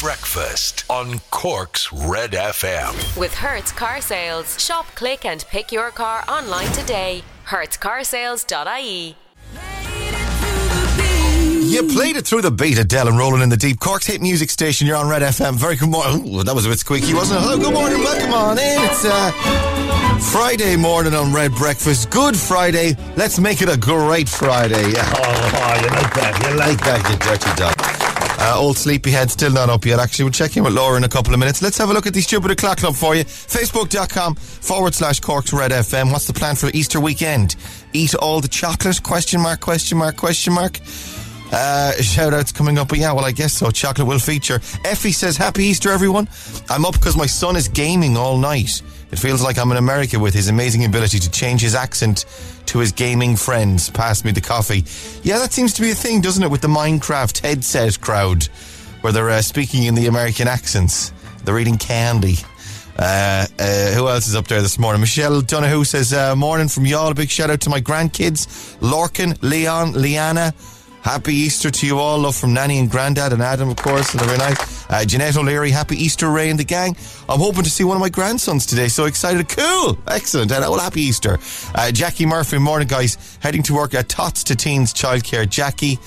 Breakfast on Cork's Red FM. With Hertz Car Sales. Shop, click, and pick your car online today. HertzCarsales.ie. You played it through the beat, Adele, and rolling in the deep. Cork's hit music station. You're on Red FM. Very good morning. Ooh, that was a bit squeaky, wasn't it? Hello, good morning. Welcome on in. It's uh, Friday morning on Red Breakfast. Good Friday. Let's make it a great Friday. Yeah. Oh, you like that. You like Like that, you dirty dog. Uh, old sleepyhead still not up yet. Actually, we'll check in with Laura in a couple of minutes. Let's have a look at the stupid o'clock club for you. Facebook.com forward slash Cork's Red FM. What's the plan for Easter weekend? Eat all the chocolate? Question mark, question mark, question mark. Uh, shout outs coming up, but yeah, well, I guess so. Chocolate will feature. Effie says, Happy Easter, everyone. I'm up because my son is gaming all night. It feels like I'm in America with his amazing ability to change his accent to his gaming friends. Pass me the coffee. Yeah, that seems to be a thing, doesn't it, with the Minecraft headset crowd, where they're uh, speaking in the American accents. They're eating candy. Uh, uh, who else is up there this morning? Michelle Donahue says, uh, Morning from y'all. A big shout out to my grandkids, Lorcan, Leon, Leanna. Happy Easter to you all. Love from Nanny and Grandad and Adam, of course, and very nice. Uh, Jeanette O'Leary, happy Easter, Ray and the gang. I'm hoping to see one of my grandsons today. So excited. Cool. Excellent. And well, happy Easter. Uh, Jackie Murphy, morning, guys. Heading to work at Tots to Teens Childcare. Jackie.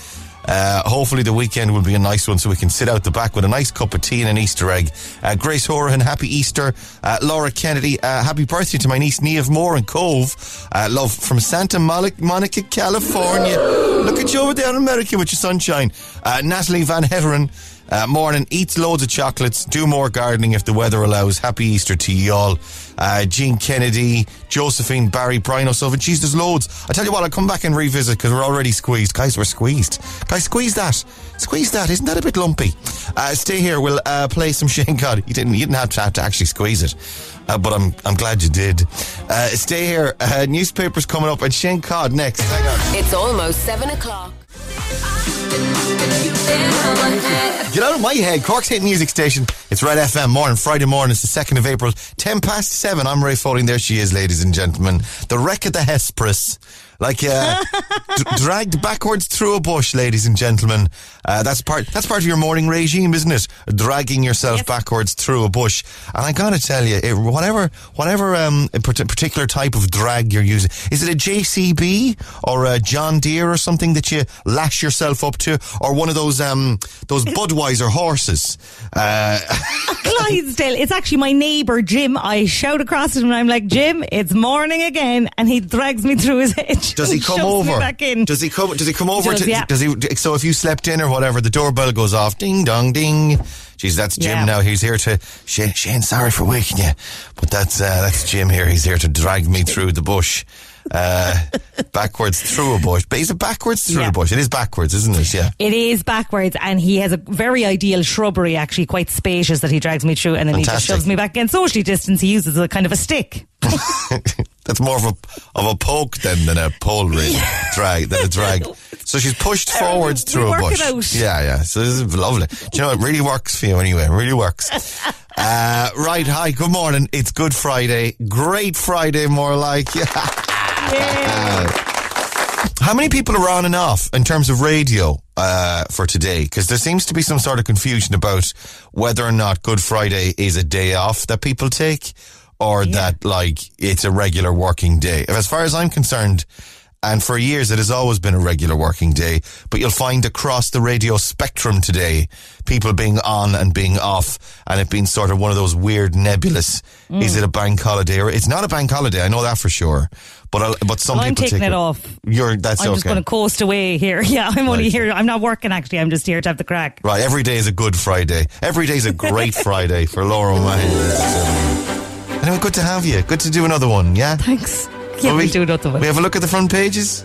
Uh, hopefully the weekend will be a nice one so we can sit out the back with a nice cup of tea and an Easter egg. Uh, Grace Horan, happy Easter. Uh, Laura Kennedy, uh, happy birthday to my niece Neve Moore in Cobh. Uh, love from Santa Monica, California. Look at you over there in America with your sunshine. Uh, Natalie Van Heteren, uh, morning, eats loads of chocolates, do more gardening if the weather allows. Happy Easter to you all. Uh, Jean Kennedy, Josephine, Barry, Brian O'Sullivan. Jeez, there's loads. I tell you what, I'll come back and revisit because we're already squeezed. Guys, we're squeezed. Guys, squeeze that. Squeeze that. Isn't that a bit lumpy? Uh, stay here. We'll uh, play some Shane God. You didn't, you didn't have to, have to actually squeeze it. Uh, but I'm I'm glad you did. Uh, stay here. Uh, newspapers coming up and Shane next. It's almost 7 o'clock. Get out of my head. Cork's hit music station. It's Red FM morning, Friday morning. It's the 2nd of April. 10 past 7. I'm Ray Foley. There she is, ladies and gentlemen. The wreck of the Hesperus. Like, uh, d- dragged backwards through a bush, ladies and gentlemen. Uh, that's part, that's part of your morning regime, isn't it? Dragging yourself backwards through a bush. And I gotta tell you, it, whatever, whatever, um, particular type of drag you're using, is it a JCB or a John Deere or something that you lash yourself up to? Or one of those, um, those Budweiser horses? Uh, Clydesdale. It's actually my neighbour Jim. I shout across at him and I'm like, Jim, it's morning again, and he drags me through his hedge. Does he come over? back in. Does he come? Does he come over? does, to, yeah. Does he? So if you slept in or whatever, the doorbell goes off. Ding dong ding. Jeez, that's Jim Yeah. now. He's here to. Shane, Shane, sorry for waking you, but that's uh, that's Jim here. He's here to drag me through the bush. Uh, backwards through a bush, but is it backwards through Yeah. a bush? It is backwards, isn't it? Yeah. It is backwards, and he has a very ideal shrubbery, actually quite spacious, that he drags me through, and then he just shoves me back in. Socially distance, he uses a kind of a stick. That's more of a of a poke than than a pole rig drag than a drag. So she's pushed forwards through a bush. Yeah, yeah. So this is lovely. Do you know it really works for you anyway? It really works. Uh, right. Hi. Good morning. It's Good Friday. Great Friday, more like. Yeah. How many people are on and off in terms of radio uh, for today? Because there seems to be some sort of confusion about whether or not Good Friday is a day off that people take, or that like it's a regular working day. As far as I'm concerned, and for years it has always been a regular working day. But you'll find across the radio spectrum today, people being on and being off, and it being sort of one of those weird nebulous. Mm. Is it a bank holiday or it's not a bank holiday? I know that for sure. But I'll, but some Well, I'm taking it off. You're that's I'm okay. just going to coast away here. Yeah, I'm only Right. here. I'm not working, actually. I'm just here to have the crack. Right, every day is a good Friday. Every day is a great Friday for Laura O'Mahony. Anyway, good to have you. Good to do another one, yeah? Thanks. Yeah, Will we do another one. We have a look at the front pages?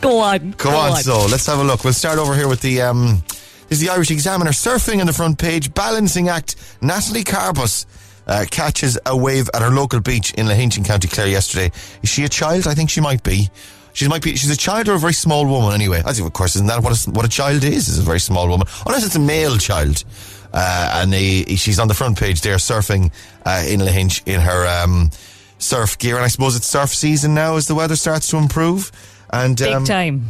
Go on. Go on, so let's have a look. We'll start over here with the um this is the Irish Examiner surfing on the front page, balancing act. Natalie Carbus uh, catches a wave at her local beach in Lahinch County Clare yesterday. Is she a child? I think she might be. She might be. She's a child or a very small woman. Anyway, I think, of course, isn't that what a, what a child is? Is a very small woman, unless it's a male child. Uh, and he, she's on the front page there surfing uh, in Lahinch in her um, surf gear. And I suppose it's surf season now as the weather starts to improve. And Big um, time.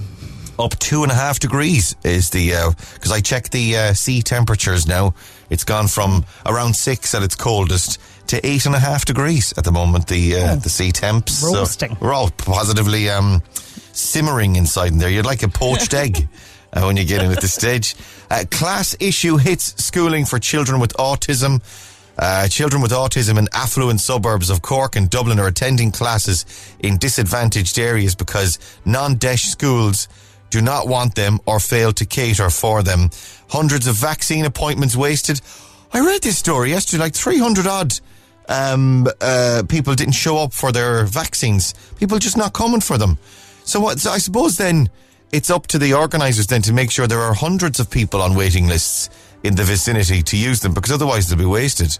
up two and a half degrees is the because I checked the uh, sea temperatures now. It's gone from around six at its coldest to eight and a half degrees at the moment. The uh, the sea temps. So Roasting. we're all positively um, simmering inside in there. You're like a poached egg. Uh, when you get in at this stage, uh, class issue hits schooling for children with autism. Uh, children with autism in affluent suburbs of Cork and Dublin are attending classes in disadvantaged areas because non-DEIS schools do not want them or fail to cater for them. Hundreds of vaccine appointments wasted. I read this story yesterday, like 300 odd um, uh, people didn't show up for their vaccines. People just not coming for them. So what? So I suppose then it's up to the organisers then to make sure there are hundreds of people on waiting lists in the vicinity to use them because otherwise they'll be wasted.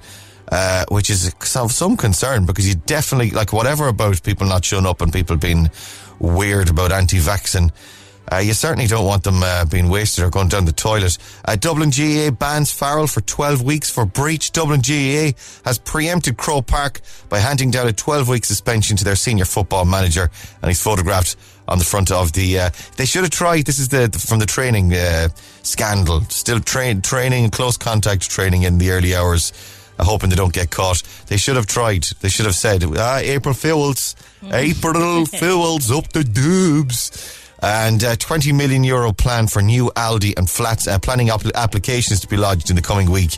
Uh, which is of some concern because you definitely like whatever about people not showing up and people being weird about anti-vaccine. Uh, you certainly don't want them uh, being wasted or going down the toilet. Uh, Dublin GAA bans Farrell for 12 weeks for breach. Dublin GAA has preempted Croke Park by handing down a 12 week suspension to their senior football manager, and he's photographed on the front of the. Uh, they should have tried. This is the, the from the training uh, scandal. Still train training, close contact training in the early hours. Uh, hoping they don't get caught. They should have tried. They should have said, ah, April Fools, April Fools up the dubs. And uh, 20 million euro plan for new Aldi and flats, uh, planning app- applications to be lodged in the coming week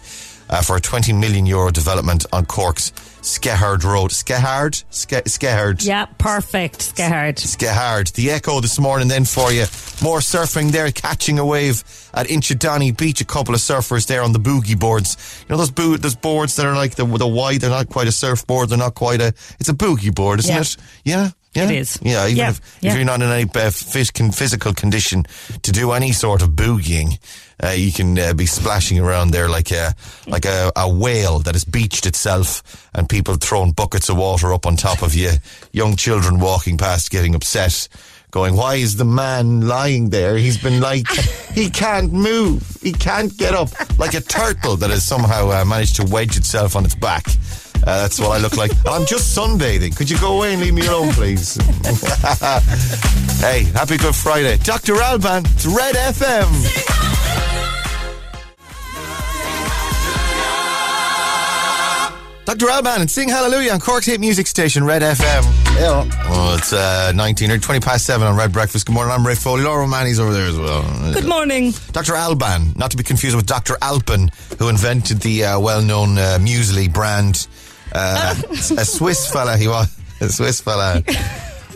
uh, for a 20 million euro development on Cork's Skehard Road. Skehard? Ske- Skehard. Yeah, perfect. Skehard. Skehard. The Echo this morning then for you. More surfing there, catching a wave at Inchydoney Beach. A couple of surfers there on the boogie boards. You know those bo- those boards that are like the the wide. They're not quite a surfboard. They're not quite a. It's a boogie board, isn't Yeah. it? Yeah. Yeah. It is. Yeah. Even Yeah, if, yeah. if you're not in any uh, physical condition to do any sort of boogieing, uh, you can uh, be splashing around there like a like a, a whale that has beached itself, and people throwing buckets of water up on top of you. Young children walking past, getting upset. Going, why is the man lying there? He's been like, he can't move. He can't get up. Like a turtle that has somehow uh, managed to wedge itself on its back. Uh, that's what I look like. I'm just sunbathing. Could you go away and leave me alone, please? hey, happy Good Friday. Dr. Alban, it's Red FM. Dr. Alban and Sing Hallelujah on Cork's hit music station, Red FM. Yeah. Well, it's uh, 19 or 20 past 7 on Red Breakfast. Good morning, I'm Ray Foley. Laura Manny's over there as well. Good morning. Dr. Alban, not to be confused with Dr. Alpen, who invented the uh, well-known uh, muesli brand. Uh, a Swiss fella he was, a Swiss fella.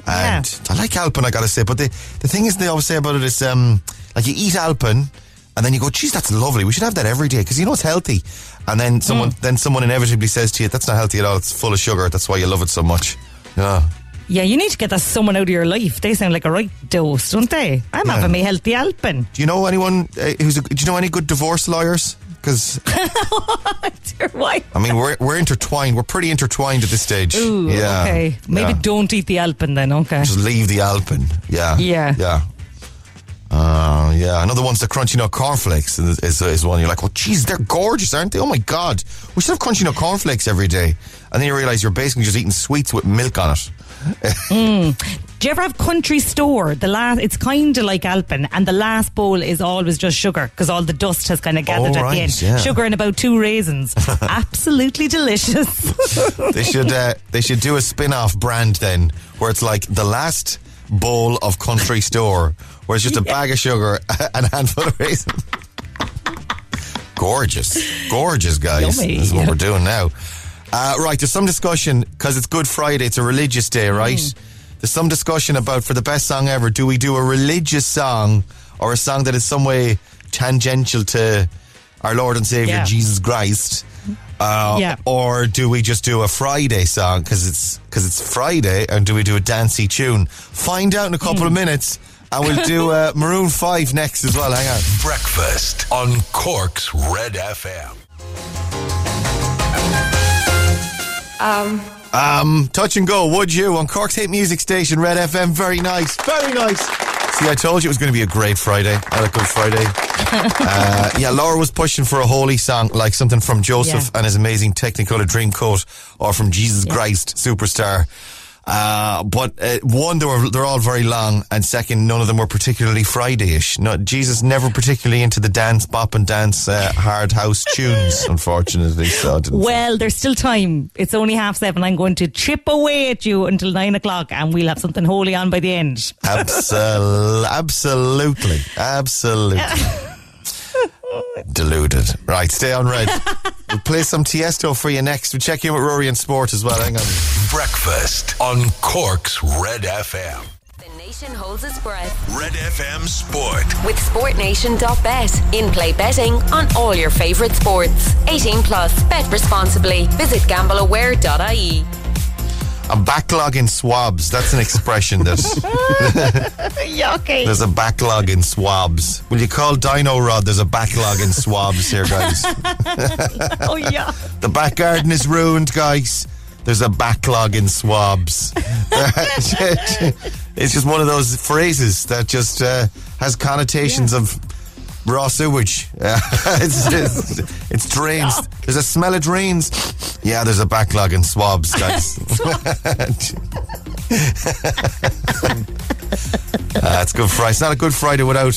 And I like Alpen, I gotta say. But the, the thing is, they always say about it is, um, like you eat Alpen, and then you go, geez, that's lovely. We should have that every day because you know it's healthy. And then someone, then someone inevitably says to you, that's not healthy at all. It's full of sugar. That's why you love it so much. Yeah. Yeah, you need to get that someone out of your life. They sound like a right dose, don't they? I'm Yeah. having me healthy Alpen. Do you know anyone uh, who's? A, do you know any good divorce lawyers? Because. I mean, we're we're intertwined. We're pretty intertwined at this stage. Ooh, yeah. okay. Maybe yeah. don't eat the Alpen then, okay. just leave the Alpen. Yeah. Yeah. Yeah. Uh, yeah. Another one's the crunchy nut cornflakes is, is, is one you're like, well, geez, they're gorgeous, aren't they? Oh my god, we should have crunchy nut cornflakes every day. And then you realise you're basically just eating sweets with milk on it. Do you ever have country store? The last, it's kind of like Alpen, and the last bowl is always just sugar because all the dust has kind of gathered Oh, at the end. yeah. Sugar and about two raisins. Absolutely delicious. They should uh, they should do a spin-off brand then, where it's like the last bowl of country store, where it's just a bag of sugar and a handful of raisins. Gorgeous, gorgeous, guys. Yummy. This is what we're doing now. Uh, right, there's some discussion because it's Good Friday. It's a religious day, right? There's some discussion about for the best song ever. Do we do a religious song or a song that is some way tangential to our Lord and Savior Yeah. Jesus Christ? Uh, Yeah. Or do we just do a Friday song because it's because it's Friday, and do we do a dancey tune? Find out in a couple of minutes, and we'll do uh, Maroon Five next as well. Hang on. Breakfast on Cork's Red FM. Um, Um, touch and go, would you? On Cork's Hit Music Station, Red FM. Very nice, very nice. See, I told you it was going to be a great Friday. I had a good Friday. uh, yeah, Laura was pushing for a holy song, like something from Joseph Yeah. and his amazing Technicolor Dreamcoat, or from Jesus Christ Superstar. Uh, but uh, one, they were they're all very long, and second, none of them were particularly Friday-ish. No, Jesus never particularly into the dance, bop and dance, uh, hard house tunes. Unfortunately, so. Well, there's still time. It's only half seven. I'm going to chip away at you until nine o'clock, and we'll have something holy on by the end. Absol- absolutely, absolutely. Deluded. Right, stay on red. we'll play some Tiesto for you next. We'll check in with Rory and Sport as well. Hang on. Breakfast on Cork's Red FM. The nation holds its breath Red FM Sport. with SportNation.bet. In play betting on all your favourite sports. 18 plus. Bet responsibly. Visit gambleaware.ie. A backlog in swabs. That's an expression that Yucky. there's a backlog in swabs. Will you call Dyno-Rod? There's a backlog in swabs here, guys. oh yeah. The back garden is ruined, guys. There's a backlog in swabs. it's just one of those phrases that just uh, has connotations of raw sewage. It's, it's, it's drains. There's a smell of drains. Yeah, there's a backlog in swabs, guys. Uh, Good Friday. It's not a Good Friday without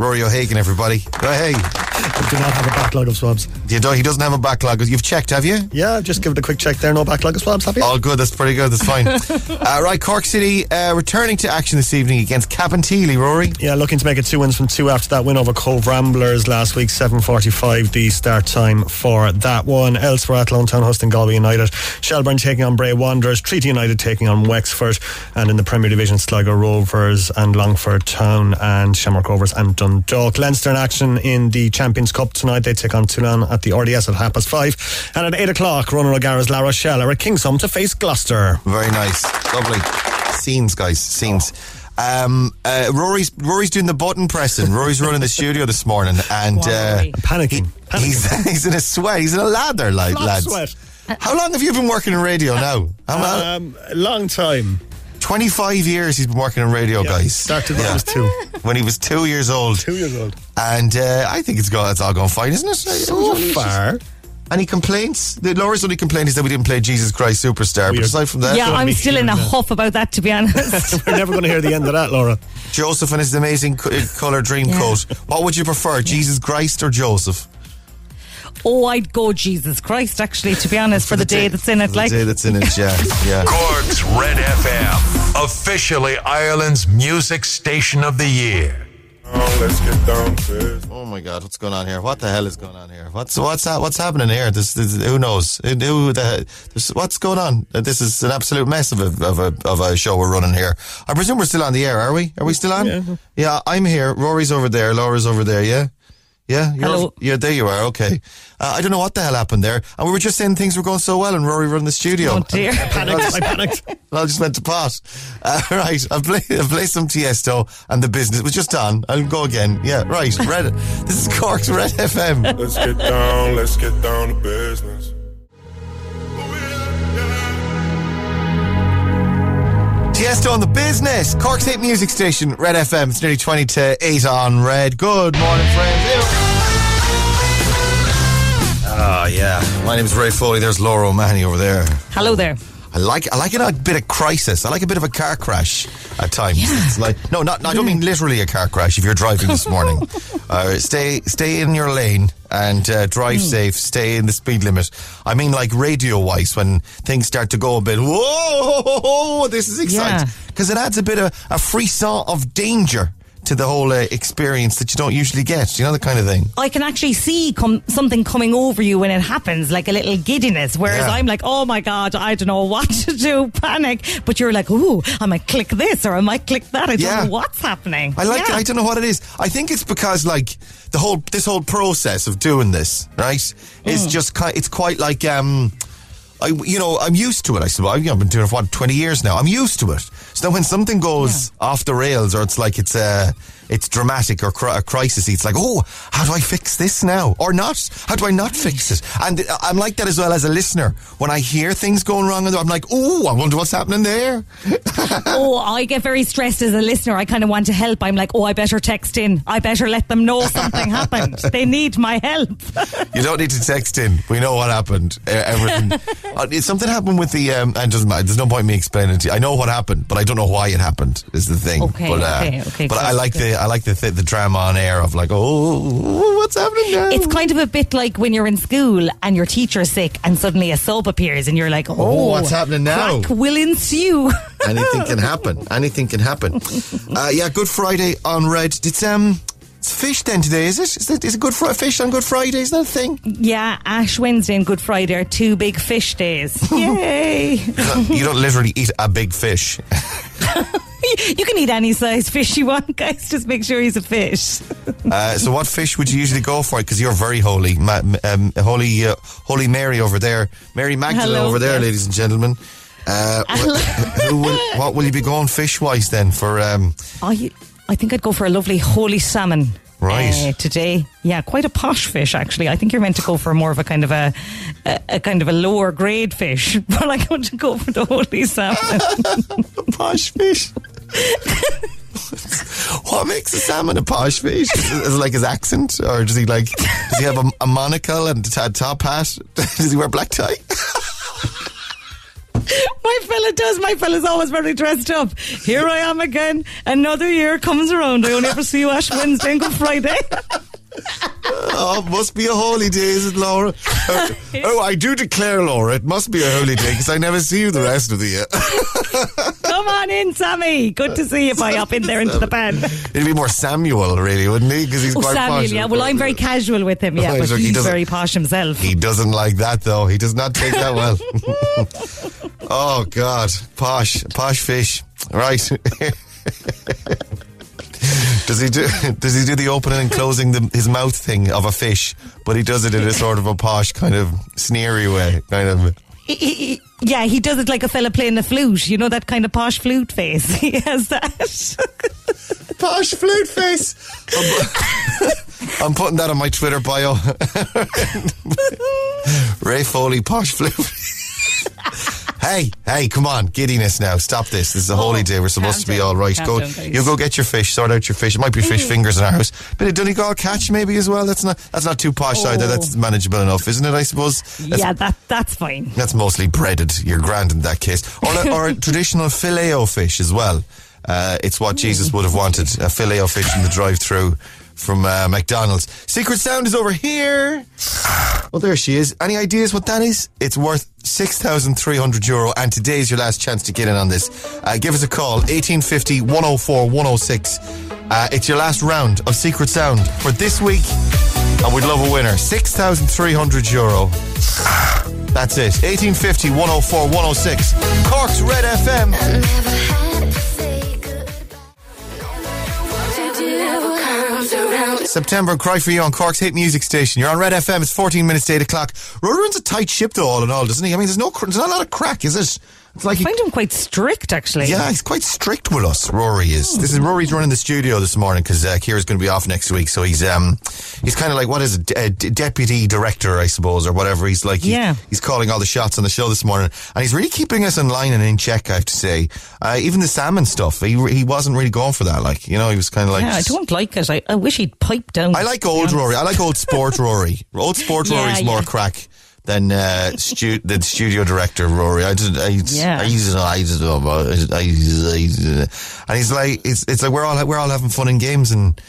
Rory O'Hagan, everybody. Hey, I do not have a backlog of swabs. you don't, he doesn't have a backlog. You've checked, have you? Yeah, just give it a quick check there. No backlog of swabs. Happy? All good. That's pretty good. That's fine. uh, right, Cork City uh, returning to action this evening against Cabinteely, Rory. Yeah, looking to make it two wins from two after that win over Cobh Ramblers last week, 7.45 the start time for that one. Elsewhere Athlone Town hosting Galway United, Shelbourne taking on Bray Wanderers, Treaty United taking on Wexford, and in the Premier Division, Sligo Rovers and Longford Town and Shamrock Rovers and Dundalk. Leinster in action in the Champions Cup tonight. They take on Toulon at the RDS at half past five. And at eight o'clock, Ronan O'Gara's La Rochelle are at Kingsholm to face Gloucester. Very nice. Lovely. Scenes, guys. Scenes. Um, uh, Rory's Rory's doing the button pressing. Rory's running the studio this morning, and Wow, uh, Rory. Panicking. Panicking. he's he's in a sweat. He's in a lather, like Flop lads. sweat. How long have you been working in radio now? How? Um, a long time. Twenty-five years he's been working in radio, guys. Started when I was two. when he was two years old, Two years old. and uh, I think it's go, it's all going fine, isn't it? So far. Any complaints? The Laura's only complaint is that we didn't play Jesus Christ Superstar. But Weird. aside from that, Yeah, I'm still in a huff about that, to be honest. We're never going to hear the end of that, Laura. Joseph and his amazing co- colour dream Yeah. coat. What would you prefer, Jesus Christ or Joseph? Oh, I'd go Jesus Christ, actually, to be honest, for, the, day, that's in it. for Like, the day that's in it, yeah, yeah. Cork's Red FM. Officially Ireland's music station of the year. Let's get down to business. Oh my God, what's going on here? What the hell is going on here? What's what's that? What's happening here? This, this who knows? Who the this, what's going on? Uh, This is an absolute mess of a, of a of a show we're running here. I presume we're still on the air, are we? Are we still on? Yeah. Yeah, I'm here. Rory's over there. Laura's over there. Yeah. Yeah, you're Hello. yeah, there you are. Okay, uh, I don't know what the hell happened there, and we were just saying things were going so well, and Rory run the studio. oh dear. I panicked. I panicked. I just went to pot. Uh, right, I've played, I've played some Tiesto and the business was just on. I'll go again. Yeah, right. Red. This is Cork's Red FM. Let's get down, let's get down to business. Tiesto on the business. Cork's hit music station, Red FM. It's nearly 20 to 8 on Red. Good morning, friends. Oh, yeah. My name is Ray Foley. There's Laura O'Mahony over there. Hello there. I like I like a bit of crisis. I like a bit of a car crash at times. It's like no, not I don't mean literally a car crash. If you're driving this morning, uh, stay stay in your lane and uh, drive safe. Stay in the speed limit. I mean like radio wise when things start to go a bit. Whoa, this is exciting Yeah. because it adds a bit of a frisson of danger to the whole uh, experience that you don't usually get. You know the kind of thing. I can actually see com- something coming over you when it happens, like a little giddiness. Whereas Yeah. I'm like, oh my God, I don't know what to do, panic. But you're like, ooh, I might click this or I might click that. I don't Yeah. know what's happening. I like Yeah. I don't know what it is. I think it's because like the whole this whole process of doing this, right, is just ki it's quite like um I you know, I'm used to it, I suppose. I've been doing it for what, twenty years now. I'm used to it. So when something goes off the rails or it's like it's uh it's dramatic or cri- a crisis. It's like, oh, how do I fix this now or not? How do I not fix it? And I'm like that as well as a listener. When I hear things going wrong, I'm like, oh, I wonder what's happening there. oh, I get very stressed as a listener. I kind of want to help. I'm like, oh, I better text in. I better let them know something happened. They need my help. you don't need to text in. We know what happened. Everything. uh, something happened with the. Um, and doesn't matter. There's no point in me explaining it to you. I know what happened, but I don't know why it happened. Is the thing. Okay. But, uh, okay. Okay. but I like the I like the th- the drama on air of like, oh, what's happening now? It's kind of a bit like when you're in school and your teacher's sick and suddenly a sub appears and you're like, oh, Oh, what's happening now? Crack will ensue. Anything can happen. Anything can happen. Uh, yeah, Good Friday on Red. It's um, it's fish then today, is it? Is it, is it Good Friday? Fish on Good Friday? Is that a thing? yeah, Ash Wednesday and Good Friday are two big fish days. Yay! you don't literally eat a big fish. you can eat any size fish you want, guys. Just make sure he's a fish. Uh, so, what fish would you usually go for? Because you're very holy, Ma- um, holy, uh, holy Mary over there, Mary Magdalene Hello, over there, yes. ladies and gentlemen. Uh, wh- will, what will you be going fish wise then for? Um, I, I think I'd go for a lovely holy salmon. Right. uh, today, yeah, quite a posh fish actually. I think you're meant to go for more of a kind of a, a, a kind of a lower grade fish, but I'm going to go for the holy salmon. posh fish. what makes a salmon a posh fish? Is it, like his accent, or does he like? Does he have a, a monocle and a top hat? does he wear black tie? My fella does. My fella's always very dressed up. Here I am again. Another year comes around. I only ever see you Ash Wednesday and Good Friday. Oh, must be a holy day, is it, Laura? oh, oh, I do declare, Laura, it must be a holy day because I never see you the rest of the year. Come on in, Sammy. Good to see you. Boy, up in there into the pen. It'd be more Samuel, really, wouldn't he? Because he's Oh, quite Samuel, posh. yeah. Well, I'm very casual with him, yeah, Right, but he's very posh himself. He doesn't like that, though. He does not take that well. oh, God. Posh. Posh fish. Right. Does he do does he do the opening and closing the, his mouth thing of a fish but he does it in a sort of a posh kind of sneery way kind of He- he- he- yeah, he does it like a fella playing the flute. You know that kind of posh flute face. He has that. posh flute face I'm, I'm putting that on my Twitter bio Ray Foley posh flute Hey, hey, come on, giddiness now. Stop this. This is a holy day. We're supposed to be down, all right. Go, down, you go get your fish, sort out your fish. It might be fish fingers in our house. Bit of Donegal catch maybe as well. That's not that's not too posh either. Oh. That's manageable enough, isn't it? I suppose. That's, yeah, that that's fine. that's mostly breaded. You're grand in that case, or a, or traditional filet fish as well. Uh, it's what Jesus would have wanted: a filet fish in the drive-through from uh, McDonald's. Secret Sound is over here. Well, there she is. Any ideas what that is? It's worth 6,300 euro, and today's your last chance to get in on this. Uh, give us a call, 1850 104 106. Uh, it's your last round of Secret Sound for this week, and we'd love a winner. 6,300 euro. That's it. 1850 104 106. Cork's Red FM. September, cry for you on Cork's hit music station. You're on Red FM. It's 14 minutes to 8 o'clock. Rory runs a tight ship, though, all in all, doesn't he? I mean, there's no, there's not a lot of crack, is it? It's like I he, find him quite strict, actually. yeah, he's quite strict with us. Rory is. This is Rory's running the studio this morning because uh, Kira's going to be off next week. So he's um he's kind of like what is it, a d- deputy director, I suppose, or whatever. He's like he's, Yeah. he's calling all the shots on the show this morning, and he's really keeping us in line and in check. I have to say, uh, even the salmon stuff, he he wasn't really going for that. Like you know, he was kind of like Yeah, I don't like it. I, I wish he'd pipe down. I like old. Rory. I like old sport Rory. Old sport Yeah, Rory's more yeah. crack than uh, stu- the studio director Rory. I just, I, Yeah. I, just, I just, I, I, I, and he's like, it's, it's like we're all we're all having fun and games and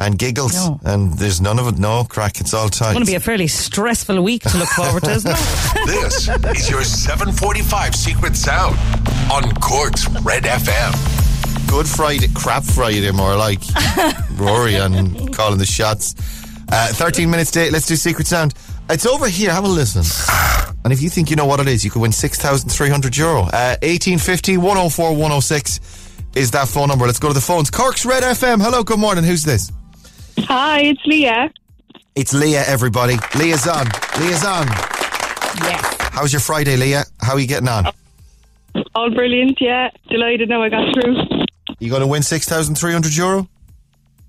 and giggles, No. and there's none of it. No crack. It's all tight. It's going to be a fairly stressful week to look forward to, isn't it? This is your 745 Secret Sound on Cork's Red FM. Good Friday, crap Friday, more like Rory and calling the shots. Uh, 13 minutes to eight. Let's do Secret Sound. It's over here. Have a listen. And if you think you know what it is, you could win 6,300 euro. Uh, 1850 104 106 is that phone number. Let's go to the phones. Cork's Red FM. Hello, good morning. Who's this? Hi, it's Leah. It's Leah, everybody. Leah's on. Leah's on. yes. How's your Friday, Leah? How are you getting on? All brilliant, yeah. Delighted now I got through. You going to win 6,300 euro?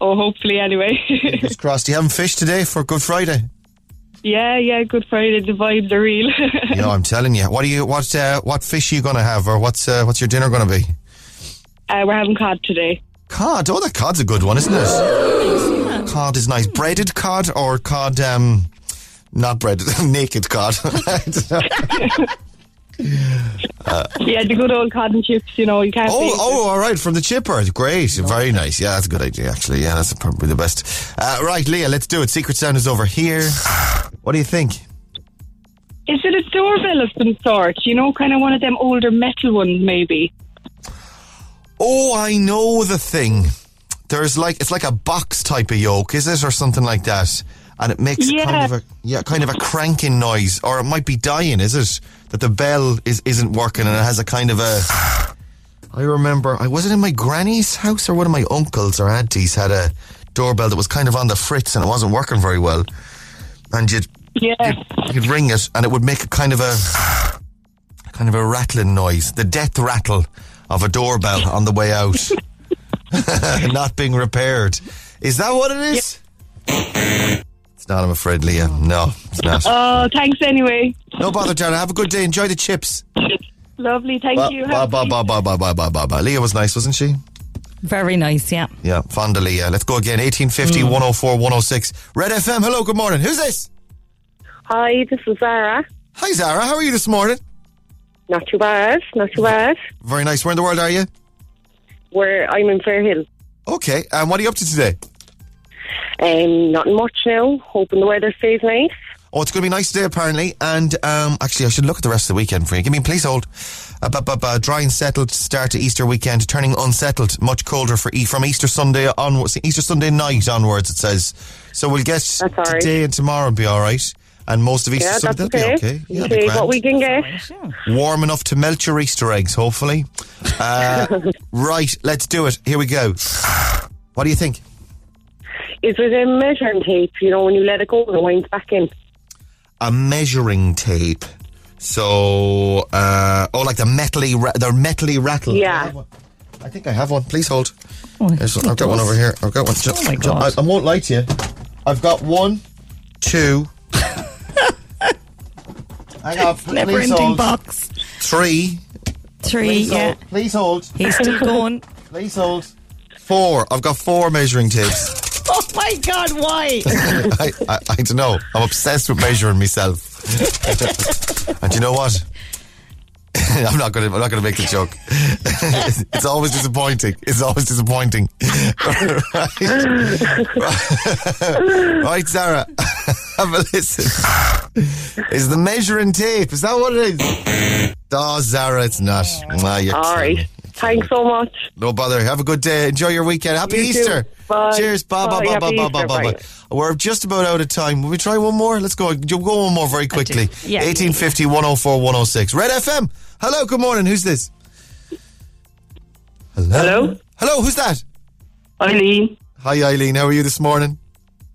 Oh, hopefully anyway. Fingers crossed. You haven't fished today for Good Friday? Yeah, yeah. Good Friday. The vibes are real. You know, I'm telling you. What are you? What uh, what fish are you going to have, or what's uh, what's your dinner going to be? uh, we're having cod today. Cod. Oh, that cod's a good one, isn't it? Cod is nice. Breaded cod or cod? Um, not breaded. naked cod. Yeah, the good old cotton chips. You know, you can't. Oh, oh, all right, from the chipper. Great, very nice. Yeah, that's a good idea, actually. Yeah, that's probably the best. Uh, right, Leah, let's do it. Secret sound is over here. What do you think? Is it a doorbell of some sort? You know, kind of one of them older metal ones, maybe. Oh, I know the thing. There's like it's like a box type of yoke, is it, or something like that? And it makes Yeah. kind of a yeah, kind of a cranking noise, or it might be dying, is it? That the bell is isn't working and it has a kind of a. I remember I was it in my granny's house or one of my uncles or aunties had a doorbell that was kind of on the fritz and it wasn't working very well, and you'd Yeah. you'd ring it and it would make a kind of a kind of a rattling noise, the death rattle of a doorbell on the way out, not being repaired. Is that what it is? It's not, I'm afraid, Leah. No, it's not. Oh, thanks anyway. No bother, Janet. Have a good day. Enjoy the chips. Lovely. Thank Bye, you. bye, bye, bye, bye, bye, bye, bye, bye, bye. Leah was nice, wasn't she? Very nice, yeah. Yeah, fond of Leah. Let's go again. 1850 mm. 104 106. Red FM. Hello, good morning. Who's this? Hi, this is Zara. Hi, Zara. How are you this morning? Not too bad, not too bad. Very nice. Where in the world are you? Where I'm in Fairhill. Okay. And what are you up to today? Um, nothing much now. Hoping the weather stays nice. Oh, it's going to be nice today, apparently. And um, actually, I should look at the rest of the weekend for you. Give me, please hold. Uh, bu- bu- bu- dry and settled start to Easter weekend, turning unsettled, much colder for e- from Easter Sunday onwards. Easter Sunday night onwards, it says. So we'll get all right. today and tomorrow will be all right. And most of Easter Yeah, Sunday will okay. be okay. Yeah, Okay, what we can get. Warm enough to melt your Easter eggs, hopefully. Uh, right, let's do it. Here we go. What do you think? Is it a measuring tape? You know, when you let it go, it winds back in. a measuring tape. So, uh, oh, like the metally, ra- the metally rattle. Yeah. I. I think I have one. Please hold. Oh, There's I've got one over here. I've got one. Ju- Oh my ju- God. I, I won't lie to you. I've got one, two. Hang on, Never please ending hold. box. Three. Three, Please yeah. hold. Please hold. He's still going. Please hold. Four. I've got four measuring tapes. oh my God, why? I, I, I don't know. I'm obsessed with measuring myself. and you know what? I'm not going to. I'm not going to make the joke. it's always disappointing. It's always disappointing. right, right, Sarah. Have a listen. Is the measuring tape? Is that what it is? Oh, Zara, it's not. Ah, you're All killing right. Me. Thanks so much. No bother. Have a good day. Enjoy your weekend. Happy You too. Easter. Bye. Cheers. Bye bye Bye. bye bye Happy bye bye bye. Bye. We're just about out of time. Will we try one more? Let's go. You'll go one more very quickly. Yeah. 1850 104 106. Red FM. Hello. Good morning. Who's this? Hello. Hello? Hello. Who's that? Eileen. Hi, Eileen. How are you this morning?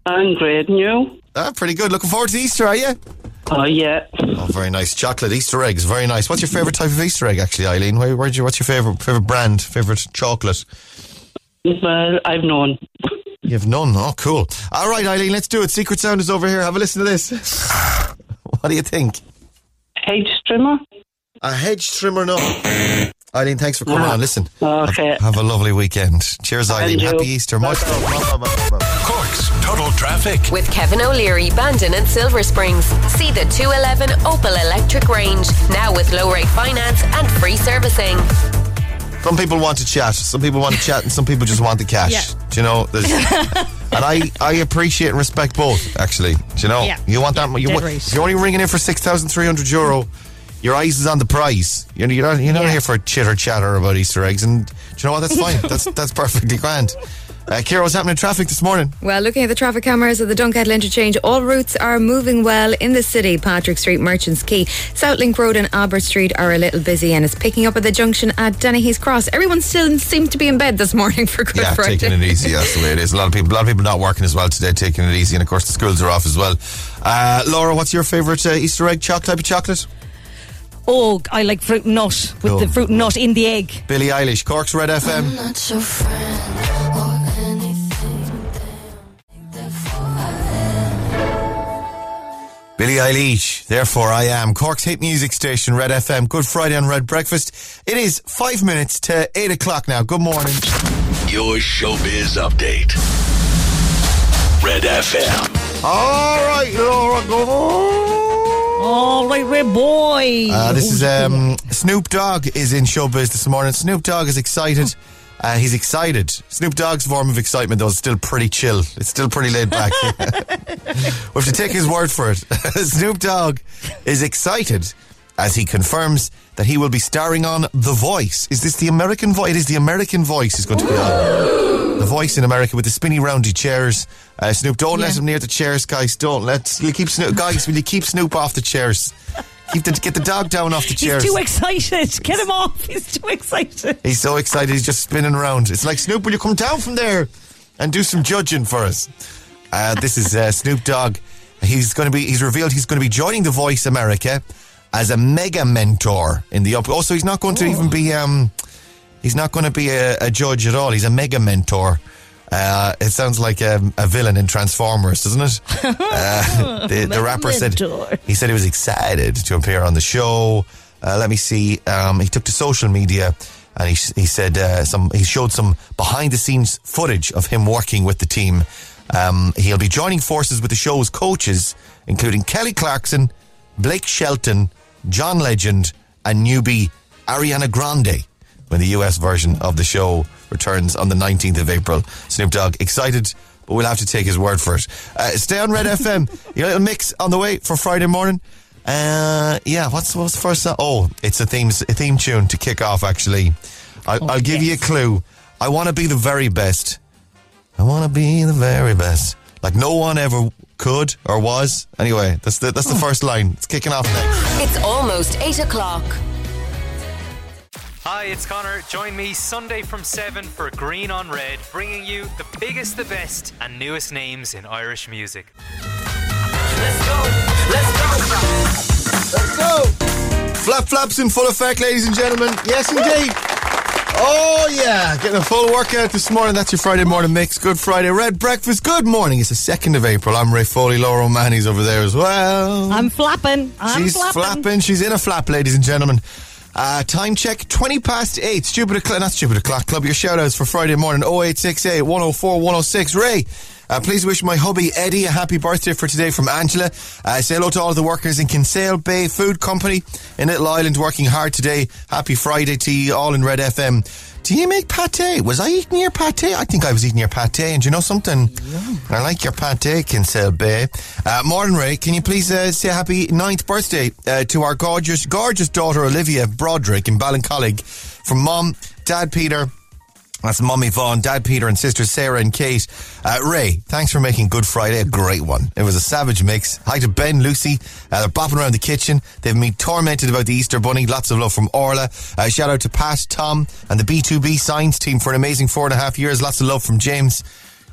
I'm great. And you? Ah, pretty good. Looking forward to Easter, are you? Oh, yeah. Oh, very nice. Chocolate Easter eggs. Very nice. What's your favourite type of Easter egg, actually, Eileen? Where, where'd you, what's your favourite favourite brand? Favourite chocolate? Well, I've known. You have none. Oh, cool. All right, Eileen, let's do it. Secret Sound is over here. Have a listen to this. what do you think? Hedge trimmer? A hedge trimmer, no. Eileen, thanks for coming on. Listen. Okay. Have a lovely weekend. Cheers, Eileen. Happy Easter. Much. Cork's Total Traffic. With Kevin O'Leary, Bandon and Silver Springs. See the 211 Opel Electric range. Now with low rate finance and free servicing. Some people want to chat. Some people want to chat, and some people just want the cash. Yeah. Do you know? There's, and I, I appreciate and respect both. Actually, do you know? Yeah. You want that? You Dead want, right. You're only ringing in for six thousand three hundred euro. Your eyes is on the prize. You're, you're not, you're not Yeah. here for chitter chatter about Easter eggs. And do you know what? That's fine. that's that's perfectly grand. Uh, Kira, what's happening in traffic this morning? Well, looking at the traffic cameras at the Dunkettle interchange, all routes are moving well in the city. Patrick Street, Merchants Quay, Southlink Road, and Albert Street are a little busy, and it's picking up at the junction at Dennehy's Cross. Everyone still seems to be in bed this morning for Good yeah, Friday. taking it easy. That's the way it is. A lot of people, a lot of people not working as well today, taking it easy, and of course the schools are off as well. Uh, Laura, what's your favourite uh, Easter egg choc type of chocolate? Oh, I like fruit and nut with the oh. fruit and nut in the egg. Billie Eilish, Cork's Red FM. Billie Eilish, Therefore I Am, Cork's hit music station, Red FM, Good Friday on Red Breakfast. It is five minutes to eight o'clock now. Good morning. Your showbiz update. Red FM. All right, Laura, go on. All right, red boy. Uh, this is um, Snoop Dogg is in showbiz this morning. Snoop Dogg is excited. Uh, he's excited. Snoop Dogg's form of excitement, though, is still pretty chill. It's still pretty laid back. we have to take his word for it. Snoop Dogg is excited as he confirms that he will be starring on The Voice. Is this the American Voice? It is the American Voice is going to be on. The Voice in America with the spinny roundy chairs. Uh, Snoop, don't let him near the chairs, guys. Don't let you keep Snoop, guys. Will you keep Snoop off the chairs? Keep the, get the dog down off the chairs. He's too excited. Get him off. He's too excited. He's so excited, he's just spinning around. It's like, Snoop, will you come down from there and do some judging for us? Uh, this is uh, Snoop Dogg. He's going to be, he's revealed he's going to be joining The Voice America as a mega mentor in the up. Also, he's not going to even be, um, he's not going to be a, a judge at all. He's a mega mentor. Uh, it sounds like um, a villain in Transformers, doesn't it? Uh, the, the rapper said he said he was excited to appear on the show. Uh, let me see. Um, he took to social media and he, he said uh, some. He showed some behind the scenes footage of him working with the team. Um, he'll be joining forces with the show's coaches, including Kelly Clarkson, Blake Shelton, John Legend, and newbie Ariana Grande when the US version of the show returns on the 19th of April. Snoop Dogg excited, but we'll have to take his word for it. Uh, stay on Red FM. Your little mix on the way for Friday morning. Uh, yeah, what's what's the first song? Oh, it's a theme a theme tune to kick off. Actually, I, I'll give you a clue. I want to be the very best. I want to be the very best, like no one ever could or was. Anyway, that's the that's the hmm. first line. It's kicking off next. It's almost 8 o'clock. Hi, it's Connor. Join me Sunday from 7 for Green on Red, bringing you the biggest, the best, and newest names in Irish music. Let's go. Let's go! Let's go! Flap flaps in full effect, ladies and gentlemen. Yes, indeed. Oh yeah, getting a full workout this morning. That's your Friday morning mix. Good Friday, red breakfast. Good morning. It's the second of April. I'm Ray Foley. Laura O'Mahony's over there as well. I'm flapping. I'm She's flapping. flapping. She's in a flap, ladies and gentlemen. Uh, time check 20 past 8. Stupid o'clock, not stupid o'clock club. Your shout outs for Friday morning 0868 104 106. Ray, uh, please wish my hubby Eddie a happy birthday for today from Angela. Uh, say hello to all the workers in Kinsale Bay Food Company in Little Island working hard today. Happy Friday to you all in Red FM. Do you make pate? Was I eating your pate? I think I was eating your pate. And do you know something? I like your pate, Kinsale Bay. Uh, morning, Ray. Can you please uh, say happy ninth birthday uh, to our gorgeous, gorgeous daughter Olivia Broderick in Ballincollig from mom, dad Peter, that's Mummy Vaughn, Dad Peter, and sisters Sarah and Kate. Uh, Ray, thanks for making Good Friday a great one. It was a savage mix. Hi to Ben, Lucy. Uh, they're bopping around the kitchen. They've been tormented about the Easter Bunny. Lots of love from Orla. Uh, shout out to Pat, Tom, and the B2B Science team for an amazing four and a half years. Lots of love from James.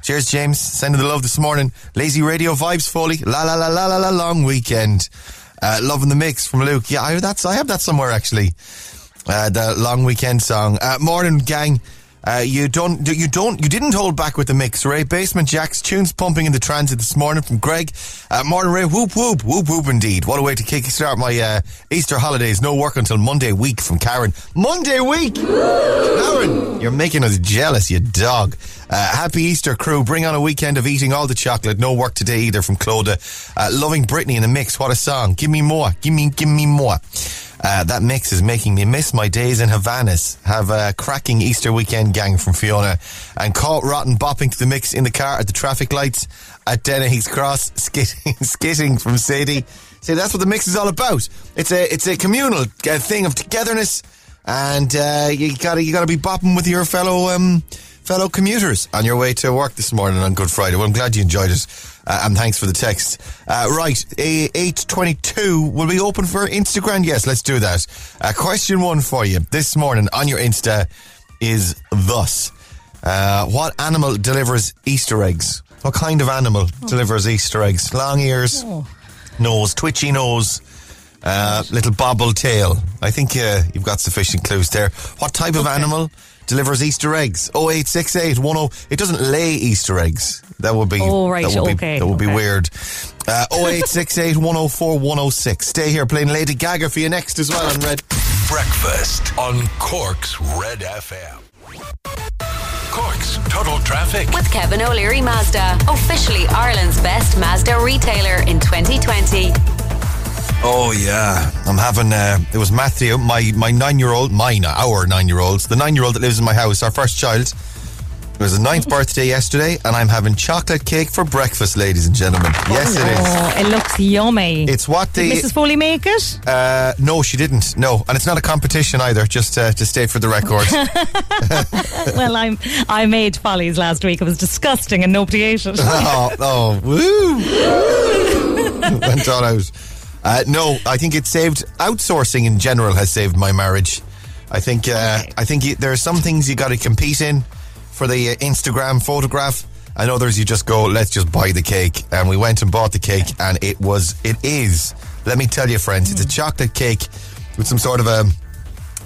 Cheers, James. Sending the love this morning. Lazy Radio vibes, Foley. La la la la la la long weekend. Uh, loving the mix from Luke. Yeah, I, that's, I have that somewhere actually. Uh, the long weekend song. Uh, morning, gang. Uh, you don't, you don't, you didn't hold back with the mix, Ray. Basement Jaxx tunes pumping in the transit this morning from Greg. Uh, morning, Ray. Whoop whoop whoop whoop. Indeed, what a way to kick start my uh, Easter holidays. No work until Monday week from Karen. Monday week, Karen. You're making us jealous, you dog. Uh, happy Easter, crew. Bring on a weekend of eating all the chocolate. No work today either from Clodagh. Uh, loving Britney in the mix. What a song. Give me more. Give me, give me more. Uh, that mix is making me miss my days in Havanas. Have a cracking Easter weekend gang from Fiona. And caught rotten bopping to the mix in the car at the traffic lights at Dennehy's Cross, skitting, skitting from Sadie. See, that's what the mix is all about. It's a, it's a communal uh, thing of togetherness. And, uh, you gotta, you gotta be bopping with your fellow, um, fellow commuters on your way to work this morning on Good Friday. Well, I'm glad you enjoyed it. Uh, and thanks for the text. Uh, right, a- 822. Will we open for Instagram? Yes, let's do that. Uh, question one for you this morning on your Insta is thus. Uh, what animal delivers Easter eggs? What kind of animal delivers Easter eggs? Long ears, nose, twitchy nose, uh, little bobble tail. I think uh, you've got sufficient clues there. What type of animal delivers Easter eggs? 0868 10. It doesn't lay Easter eggs. That would be. Oh, right, That would be, okay, that would be okay. weird. Uh, 0868 104 106. Stay here playing Lady Gaga for you next as well on Red. Breakfast on Cork's Red FM. Cork's Total Traffic. With Kevin O'Leary Mazda, officially Ireland's best Mazda retailer in 2020. Oh yeah, I'm having. Uh, it was Matthew, my my nine year old, mine, our nine year olds, the nine year old that lives in my house, our first child. It was his ninth birthday yesterday, and I'm having chocolate cake for breakfast, ladies and gentlemen. Yes, it is. Oh, it looks yummy. It's what Did the. Mrs. Foley make it? Uh, no, she didn't. No, and it's not a competition either. Just uh, to state for the record. well, I'm I made follies last week. It was disgusting, and nobody ate it. oh, oh, woo! Went all out. Uh, no, I think it saved outsourcing in general has saved my marriage. I think uh, I think you, there are some things you got to compete in for the uh, Instagram photograph, and others you just go, let's just buy the cake. And we went and bought the cake, and it was it is. Let me tell you, friends, it's a chocolate cake with some sort of a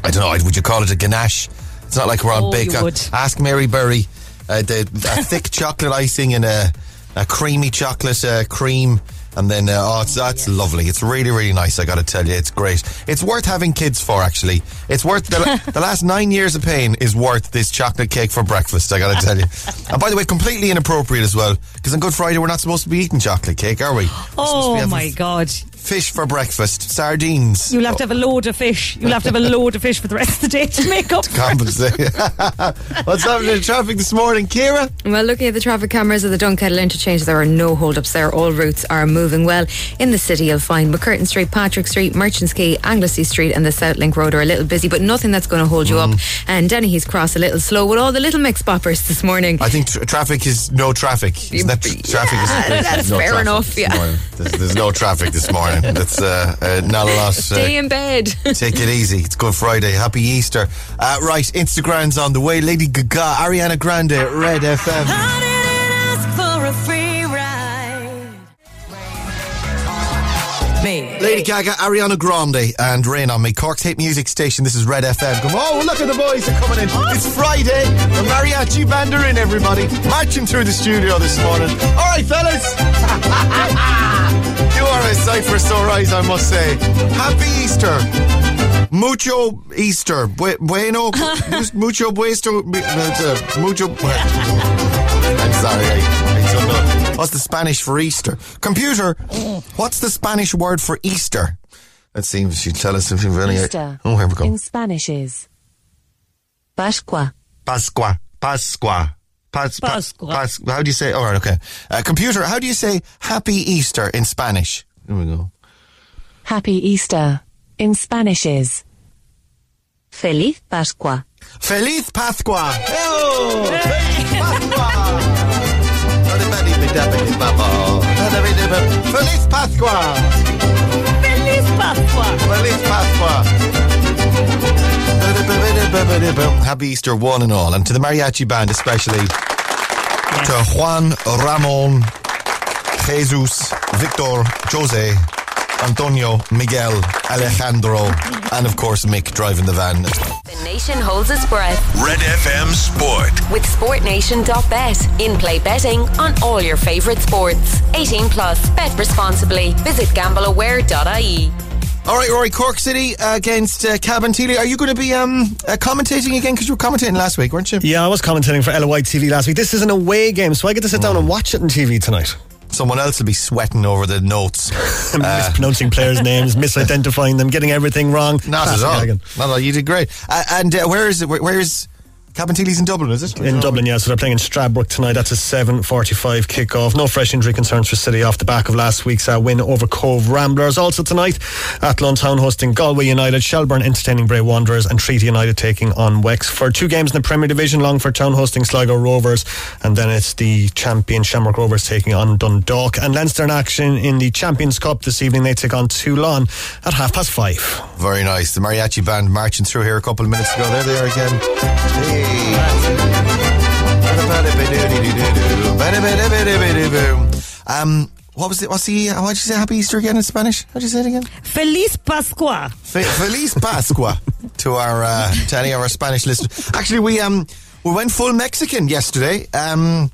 I don't know. Would you call it a ganache? It's not like we're on Oh, bake. Ask Mary Berry. Uh, the a thick chocolate icing and a, a creamy chocolate uh, cream, and then uh, oh, it's, that's lovely. It's really really nice. I got to tell you, it's great. It's worth having kids for. Actually, it's worth the, the last nine years of pain is worth this chocolate cake for breakfast. I got to tell you. And by the way, completely inappropriate as well because on Good Friday we're not supposed to be eating chocolate cake, are we? We're supposed to be Oh my god! Fish for breakfast, sardines. You'll have to have a load of fish. You'll have to have a load of fish for the rest of the day to make up. compensate. What's happening in traffic this morning, Kira? Well, looking at the traffic cameras of the Dunkettle interchange, there are no hold-ups there. All routes are moving well. In the city, you'll find McCurtain Street, Patrick Street, Merchants Quay, Anglesea Street and the South Link Road are a little busy, but nothing that's going to hold you up. Mm. And Dennehy's Cross a little slow with all the little mix boppers this morning. I think tr- traffic is no traffic. Isn't that tr- traffic? is that's no fair traffic enough, yeah. There's, there's no traffic this morning. That's uh, uh, not a lot. Stay Uh, in bed. take it easy. It's Good Friday. Happy Easter. Uh, right, Instagram's on the way. Lady Gaga, Ariana Grande, Red FM. Me. Lady Gaga, Ariana Grande, and Rain on Me. Cork's hit music station. This is Red FM. Come on, oh, look at the boys are coming in. It's Friday. The mariachi band are in, everybody. Marching through the studio this morning. All right, fellas. you are a sight for sore eyes, I must say. Happy Easter. Mucho Easter. Bu- Bueno. Mucho Buesto. uh, Mucho. I'm sorry. I, I don't know. What's the Spanish for Easter? Computer, what's the Spanish word for Easter? Let's see if she tell us if you've any. Easter Oh, here we go. in Spanish is Pascua. Pascua. Pascua. Pas, Pascua. Pas- how do you say? All right, okay. Uh, computer, how do you say Happy Easter in Spanish? Here we go. Happy Easter in Spanish is Feliz Pascua. Feliz Pascua. Feliz Pascua. Feliz Pascua. Feliz Pascua. Feliz Pascua. Happy Easter, one and all, and to the mariachi band especially, to Juan, Ramon, Jesus, Victor, Jose, Antonio, Miguel, Alejandro, and of course Mick driving the van. The nation holds its breath Red FM Sport. with SportNation.bet. In-play betting on all your favourite sports. 18 plus. Bet responsibly. Visit gambleaware.ie. All right, Rory, Cork City against uh, Cabinteely. Are you going to be um, uh, commentating again? Because you were commentating last week, weren't you? Yeah, I was commentating for LOI TV last week. This is an away game, so I get to sit down and watch it on TV tonight. Someone else will be sweating over the notes. I'm mispronouncing players' names, misidentifying them, getting everything wrong. Not at Classic all. Hagen. Not at all. You did great. Uh, and uh, where is it? Where, where is Cabinteely's in Dublin? Is it In Dublin, yeah, so they're playing in Stradbrook tonight. That's a 7.45 kick-off. No fresh injury concerns for City off the back of last week's uh, win over Cobh Ramblers. Also tonight, Athlone Town hosting Galway United, Shelbourne entertaining Bray Wanderers, and Treaty United taking on Wex. For two games in the Premier Division, Longford Town hosting Sligo Rovers, and then it's the champion Shamrock Rovers taking on Dundalk. And Leinster in action in the Champions Cup this evening. They take on Toulon at half past five. Very nice. The mariachi band marching through here a couple of minutes ago. There they are again. Hey. Um, what was it? What's the? How did you say Happy Easter again in Spanish? How did you say it again? Feliz Pascua. Fe- Feliz Pascua to our uh, to any of our Spanish listeners. Actually, we um we went full Mexican yesterday. Um,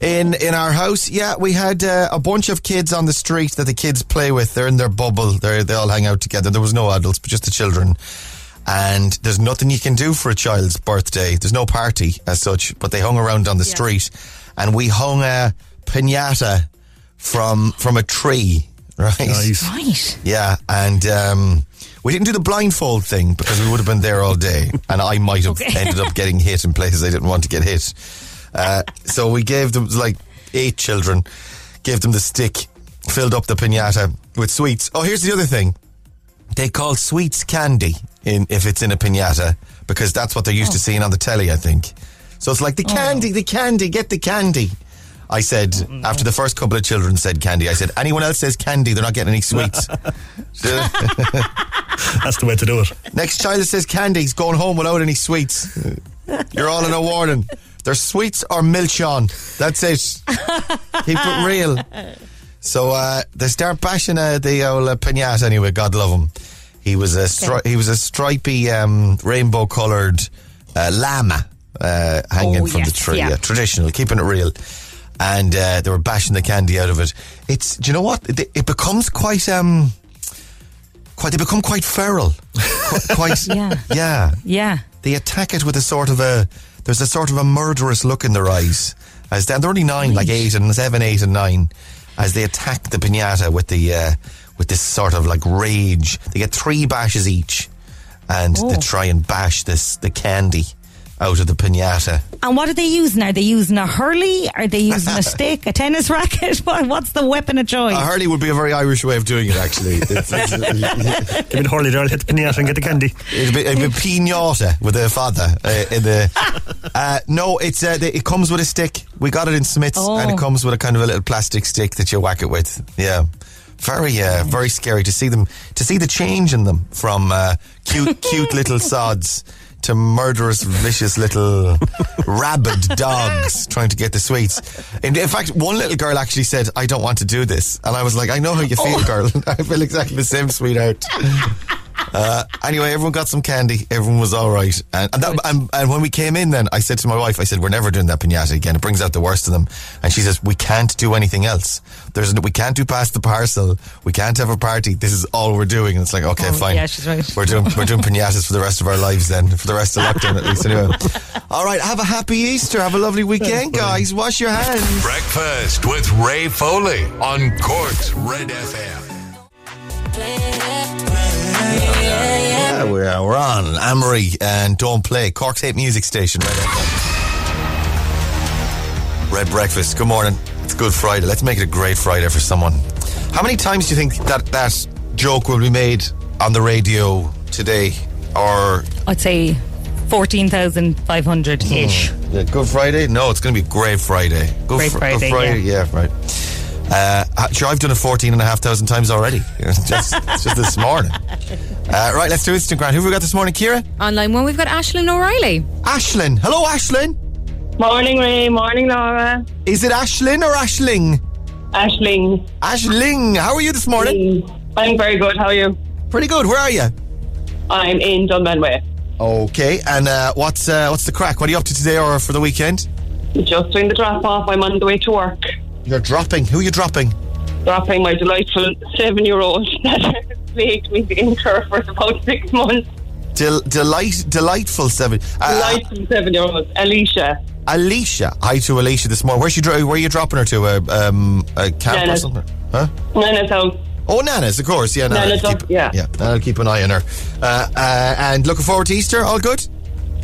In in our house, yeah, we had uh, a bunch of kids on the street that the kids play with. They're in their bubble. They they all hang out together. There was no adults, but just the children. And there's nothing you can do for a child's birthday. There's no party as such, but they hung around on the street, and we hung a pinata from from a tree. Right. Right. Yeah, and um, we didn't do the blindfold thing because we would have been there all day, and I might have Okay. ended up getting hit in places I didn't want to get hit. Uh, so we gave them like eight children, gave them the stick, filled up the pinata with sweets. Oh, here's the other thing: they call sweets candy in if it's in a pinata because that's what they're used to seeing on the telly. I think. So it's like the candy, the candy, get the candy. I said after the first couple of children said candy. I said anyone else says candy, they're not getting any sweets. That's the way to do it. Next child that says candy's going home without any sweets. You're all in a warning. There's sweets or milchon. That's it. Keep it real. So uh, they start bashing uh, the old uh, pinata anyway. God love him. He was a stri- he was a stripy um, rainbow coloured uh, llama uh, hanging Oh, from the tree. yeah. Yeah, traditional, keeping it real. And uh, they were bashing the candy out of it. It's do you know what? It, it becomes quite um quite they become quite feral. Qu- quite Yeah. yeah. Yeah. They attack it with a sort of a there's a sort of a murderous look in their eyes. As they, they're only nine, like eight and seven, eight and nine, as they attack the pinata with the uh, with this sort of like rage. They get three bashes each, and they Oh. try and bash this the candy out of the pinata. And what are they using? Are they using a hurley? Are they using a stick, a tennis racket? What's the weapon of choice? A hurley would be a very Irish way of doing it, actually. It's- it's- Give me the hurley there, I'll hit the pinata and get the candy. It'd be, it'd be pinata with a father uh, in the. Uh, no, it's uh, the, it comes with a stick. We got it in Smiths, Oh. and it comes with a kind of a little plastic stick that you whack it with. Yeah, very, uh, very scary to see them to see the change in them from uh, cute, cute little sods to murderous, vicious little rabid dogs trying to get the sweets. In, in fact, one little girl actually said, "I don't want to do this," and I was like, "I know how you feel, girl. I feel exactly the same, sweetheart." Uh, anyway, everyone got some candy. Everyone was all right. And and, that, and and when we came in, then I said to my wife, I said, "We're never doing that pinata again. It brings out the worst of them." And she says, "We can't do anything else. There's we can't do past the parcel. We can't have a party. This is all we're doing." And it's like, okay, Oh, fine. yeah, she's right. We're doing we're doing pinatas for the rest of our lives then, for the rest of lockdown at least. Anyway, all right. Have a happy Easter. Have a lovely weekend, guys. Wash your hands. Breakfast with Ray Foley on Cork's Red FM. Yeah, we're, we're on Amory and Don't Play, Cork's hate music station. Red Red breakfast. Good morning. It's Good Friday. Let's make it a great Friday for someone. How many times do you think that that joke will be made on the radio today? Or I'd say 14,500 ish. Hmm. yeah, Good Friday? No, it's going to be Great Friday. Good Great Fr- Friday, Good Friday, yeah, right. Uh, sure, I've done it 14,500 times already. It's just, it's just this morning. Uh, right, let's do Instagram. Who have we got this morning, Kira? On line one, we've got Ashlyn O'Reilly. Ashlyn. Hello, Ashlyn. Morning, Ray. Morning, Laura. Is it Ashlyn or Ashling? Ashling. Ashling. How are you this morning? I'm very good. How are you? Pretty good. Where are you? I'm in Dunmanway. Okay. And uh, what's uh, what's the crack? What are you up to today or for the weekend? Just doing the drop off. I'm on the way to work. You're dropping. Who are you dropping? Dropping my delightful seven year old that has plagued me in her for about six months. Del- delight, delightful seven. Uh, Delightful seven year old, Alicia. Alicia. Hi to Alicia this morning. Where's she? Dro- where are you dropping her to? A, um, a camp or something? Huh? Nana's house. Oh, Nana's, of course. Yeah, Nana. Nana's keep, up, yeah. yeah. I'll keep an eye on her. Uh, uh, and looking forward to Easter. All good.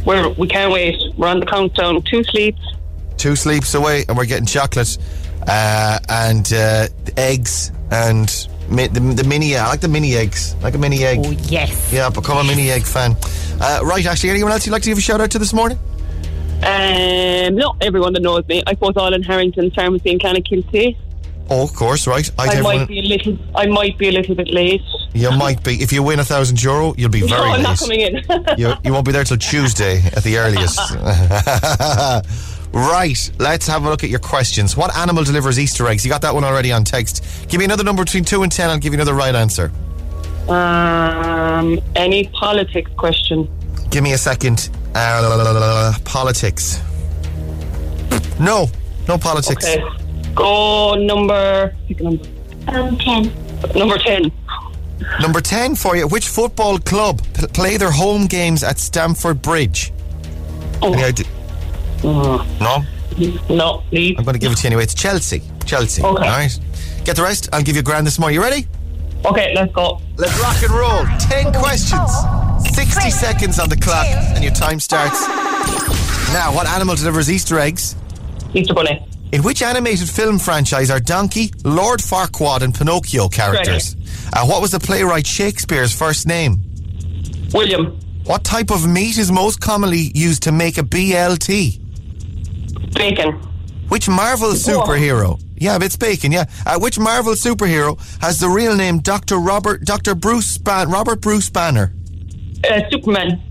We're, we can't wait. We're on the countdown. Two sleeps. Two sleeps away, and we're getting chocolate uh, and uh, eggs and mi- the, the mini. I like the mini eggs. I like a mini egg. Oh, yes. Yeah, become a mini egg fan. Uh, right, Ashley. Anyone else you'd like to give a shout out to this morning? Um, no, everyone that knows me. I suppose all in Harrington's Pharmacy in Clonakilty. Oh, of course. Right. I'd I everyone- might be a little. I might be a little bit late. You might be. If you win a thousand euro, you'll be very no, I'm late. not coming in. you, you won't be there till Tuesday at the earliest. right, let's have a look at your questions. What animal delivers Easter eggs? You got that one already on text. Give me another number between 2 and 10, I'll give you another right answer. um, any politics question? Give me a second. Uh, politics. No, No politics. Okay. Go number. Pick number. Um, ten. Number ten. Number 10 for you. Which football club p- play their home games at Stamford Bridge? Any idea? No? No, please. I'm going to give it to you anyway. It's Chelsea. Chelsea. Okay. All right. Get the rest. I'll give you a grand this morning. You ready? Okay, let's go. Let's rock and roll. 10 questions. 60 seconds on the clock, and your time starts. Now, what animal delivers Easter eggs? Easter Bunny. In which animated film franchise are Donkey, Lord Farquaad, and Pinocchio characters? Uh, what was the playwright Shakespeare's first name? William. What type of meat is most commonly used to make a BLT? Bacon. Which Marvel superhero? Yeah, it's bacon. Yeah. Uh, which Marvel superhero has the real name Doctor Robert Doctor Bruce Ban- Robert Bruce Banner? Uh, Superman.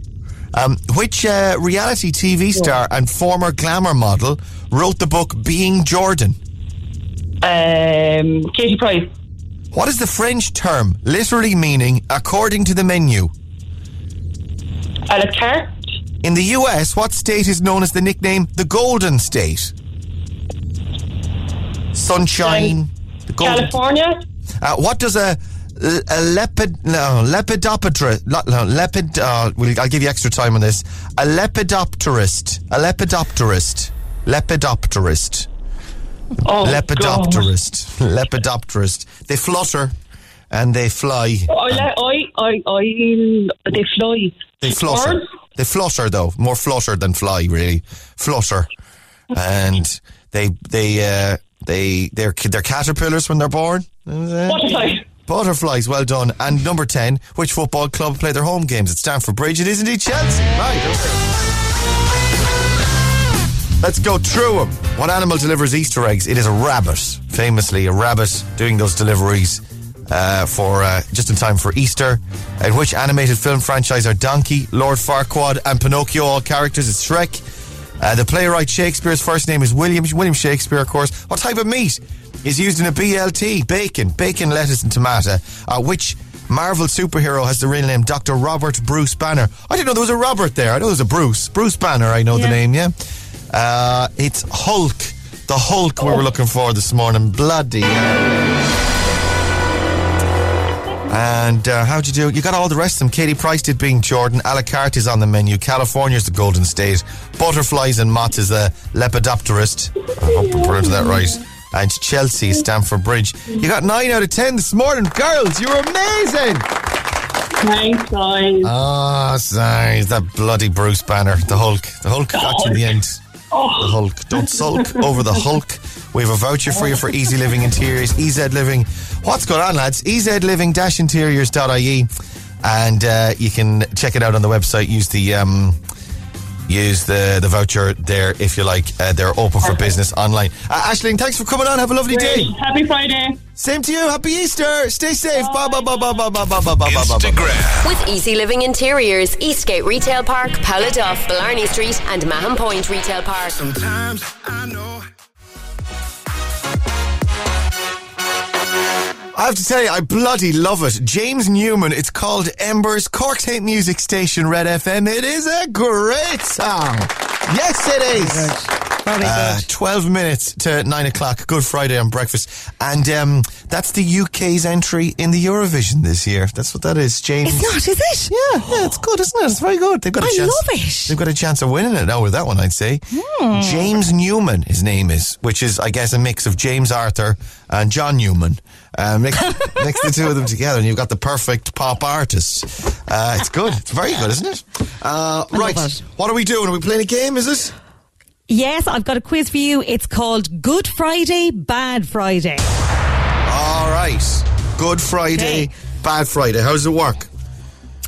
Um, which uh, reality TV star and former glamour model wrote the book Being Jordan? Um, Katie Price. What is the French term literally meaning according to the menu? A la carte. In the US, what state is known as the nickname the Golden State? Sunshine. the Golden. California. Uh, what does a a lepid no lepidopterist no, lepid uh, well, I'll give you extra time on this a lepidopterist a lepidopterist lepidopterist Oh, lepidopterist lepidopterist they flutter and they fly I, le- I, I, I, they fly. they flutter Birds? They flutter though more flutter than fly really flutter and they they uh, they they're they're caterpillars when they're born Butterfly. Butterflies, well done. And number 10, which football club play their home games at Stamford Bridge? It is indeed Chelsea. Right, okay. Let's go through them. What animal delivers Easter eggs? It is a rabbit. Famously, a rabbit doing those deliveries uh, for uh, just in time for Easter. And which animated film franchise are Donkey, Lord Farquaad, and Pinocchio all characters? It's Shrek. Uh, the playwright Shakespeare's first name is William William Shakespeare, of course. What type of meat is used in a BLT? Bacon, bacon, lettuce, and tomato. Uh, which Marvel superhero has the real name Dr. Robert Bruce Banner? I didn't know there was a Robert there. I know there's a Bruce. Bruce Banner. I know the name. Yeah. Uh, it's Hulk. The Hulk we were looking for this morning. Bloody. hell. And uh, how'd you do? You got all the rest of them. Katie Price did being Jordan. A la carte is on the menu. California's the Golden State. Butterflies and moths is the lepidopterist. I hope I pronounced that right. And Chelsea Stamford Bridge. You got 9 out of 10 this morning. Girls, you were amazing. Thanks, guys. Ah, sorry. That bloody Bruce Banner. The Hulk. The Hulk got you in the end. The Hulk. Don't sulk over the Hulk. We have a voucher for you for Easy Living Interiors. EZ Living. What's going on, lads? ezliving-interiors.ie. And uh, you can check it out on the website. Use the. Um, Use the, the voucher there if you like. Uh, they're open for business online. Uh, Ashling, thanks for coming on. Have a lovely day. Happy Friday. Same to you. Happy Easter. Stay safe. Bye bye bye bye bye bye bye bye bye bye. Instagram. With Easy Living Interiors, Eastgate Retail Park, Paladuff, Blarney Street, and Mahon Point Retail Park. Sometimes I know. I have to tell you, I bloody love it. James Newman, it's called Embers, Cork's hate music station, Red FM. It is a great song. Yes, it is. Uh, 12 minutes to 9 o'clock, Good Friday on breakfast. And um, that's the UK's entry in the Eurovision this year. That's what that is, James. It's not, is it? Yeah, yeah, it's good, isn't it? It's very good. They've got a I chance. love it. They've got a chance of winning it now with that one, I'd say. James Newman, his name is, which is, I guess, a mix of James Arthur and John Newman. Uh, mix, mix the two of them together, and you've got the perfect pop artist. Uh, it's good. It's very good, isn't it? Uh, right. What are we doing? Are we playing a game? Is it? Yes, I've got a quiz for you. It's called Good Friday, Bad Friday. All right. Good Friday, Okay. Bad Friday. How does it work?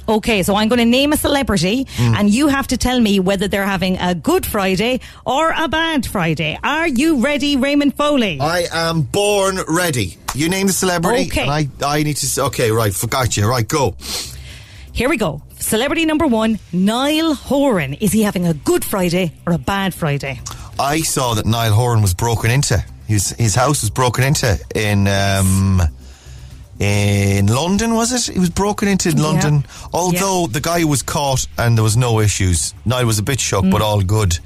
Okay, so I'm going to name a celebrity hmm. and you have to tell me whether they're having a good Friday or a bad Friday. Are you ready, Raymond Foley? I am born ready. You name the celebrity, Okay. and I, I need to. Okay, right. Forgot you. Right, go. Here we go. Celebrity number one, Niall Horan. Is he having a good Friday or a bad Friday? I saw that Niall Horan was broken into. His his house was broken into in um, in London. Was it? It was broken into in Yeah. London. Although the guy was caught and there was no issues. Niall was a bit shook, Mm. but all good.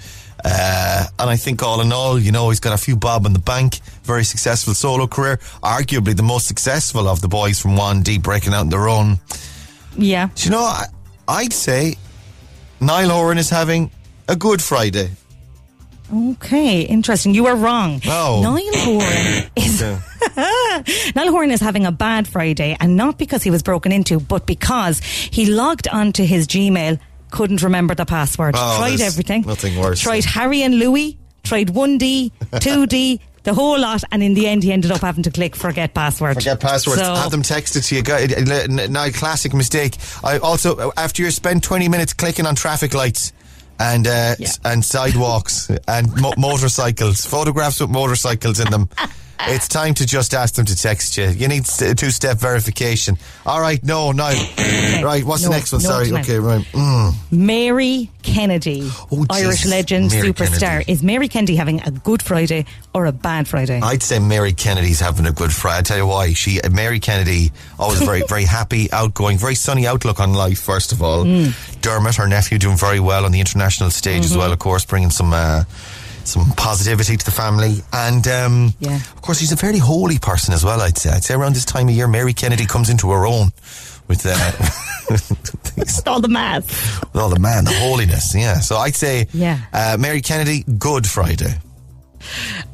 Uh, and I think all in all, you know, he's got a few bob in the bank. Very successful solo career. Arguably the most successful of the boys from 1D breaking out on their own. Yeah. Do you know, I, I'd say Niall Horan is having a good Friday. Okay, interesting. You are wrong. Oh. Niall Horan is Niall Horan is having a bad Friday, and not because he was broken into, but because he logged onto his Gmail, couldn't remember the password. Oh, tried everything. nothing worse. Tried Harry and Louis. Tried one D, two D, the whole lot, and in the end, he ended up having to click forget password. Forget password. So, Have them texted to you. Now, classic mistake. I also, after you spend 20 minutes clicking on traffic lights and uh, s- and sidewalks and mo- motorcycles, photographs with motorcycles in them. It's time to just ask them to text you. You need two step verification. All right, no, no. Right, what's the next one? no Sorry, okay, right. Mm. Mary Kennedy, Irish legend, Mary superstar. Kennedy. Is Mary Kennedy having a good Friday or a bad Friday? I'd say Mary Kennedy's having a good Friday. I tell you why. She, Mary Kennedy, always very, very happy, outgoing, very sunny outlook on life. First of all, Mm. Dermot, her nephew, doing very well on the international stage as Mhm. well. Of course, bringing some uh, some positivity to the family, and um, Yeah. of course, he's a fairly holy person as well. I'd say. I'd say around this time of year, Mary Kennedy comes into her own with uh, With all the mass. with all the man, the holiness. Yeah. So I'd say, Yeah. uh, Mary Kennedy, good Friday.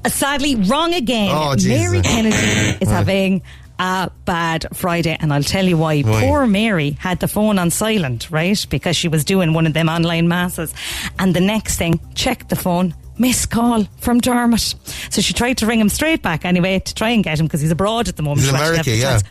Uh, Sadly, wrong again. Oh, Mary Kennedy is having a bad Friday, and I'll tell you why. Why? Poor Mary had the phone on silent, right? Because she was doing one of them online masses. And the next thing, checked the phone. Missed call from Dermot. So she tried to ring him straight back anyway to try and get him because he's abroad at the moment. He's in to actually have America, yeah. chance.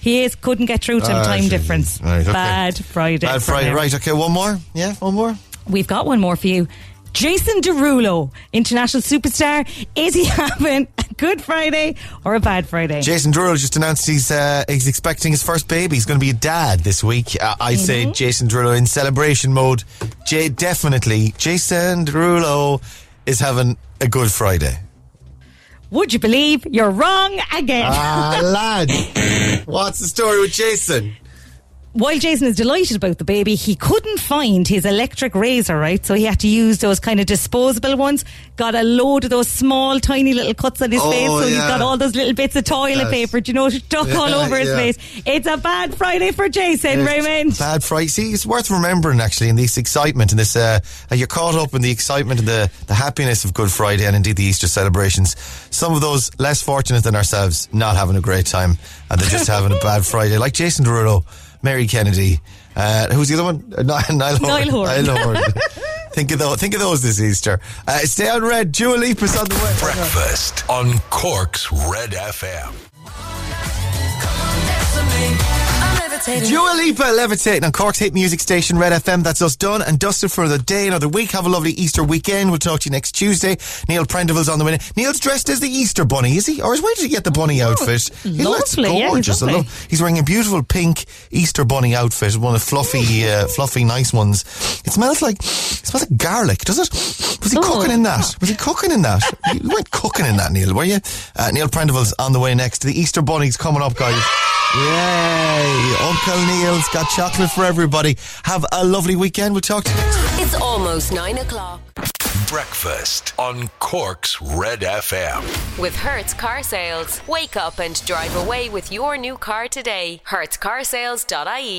He is, couldn't get through to him, Ah, time difference. Right, okay. Bad Friday. Bad Friday. Right. Okay. One more. Yeah. One more. We've got one more for you. Jason Derulo, international superstar. Is he having a good Friday or a bad Friday? Jason Derulo just announced he's uh, he's expecting his first baby. He's going to be a dad this week. Uh, I'd say Mhm. Jason Derulo in celebration mode. J- definitely, Jason Derulo is having a good Friday. Would you believe you're wrong again? Ah, lad, what's the story with Jason? While Jason is delighted about the baby, he couldn't find his electric razor, right? So he had to use those kind of disposable ones. Got a load of those small, tiny little cuts on his Oh, face. So he's got all those little bits of toilet Yes. paper, do you know, stuck Yeah, all over his yeah. face. It's a bad Friday for Jason, Raymond. Bad Friday. See, it's worth remembering actually in this excitement and this. Uh, uh, you're caught up in the excitement and the the happiness of Good Friday and indeed the Easter celebrations. Some of those less fortunate than ourselves not having a great time and they're just having a bad Friday, like Jason Derulo, Mary Kennedy. Uh, who's the other one? Uh, Ni- Niall Horan. Niall Horan. Niall Horan. think of those. Think of those this Easter. Uh, stay on red. Dua Lipa's on the way. Breakfast on Cork's Red FM. Dua Lipa levitating on Cork's hit music station Red FM. That's us done and dusted for the day. Another week. Have a lovely Easter weekend. We'll talk to you next Tuesday. Neil Prendeville's on the way. Neil's dressed as the Easter bunny, is he? Or is where did he get the bunny outfit? He looks Oh, lovely. Yeah, he's gorgeous. I lovely. love- he's wearing a beautiful pink Easter bunny outfit. One of the fluffy, uh, fluffy, nice ones. It smells like it smells like garlic, does it? Was he Oh. cooking in that? Was he cooking in that? you weren't cooking in that, Neil, were you? Uh, Neil Prendeville's on the way next. The Easter bunny's coming up, guys. Yay! Uncle Neil's got chocolate for everybody. Have a lovely weekend. We'll talk to you next. It's almost nine o'clock. Breakfast on Cork's Red FM. With Hertz Car Sales. Wake up and drive away with your new car today. HertzCarsales.ie.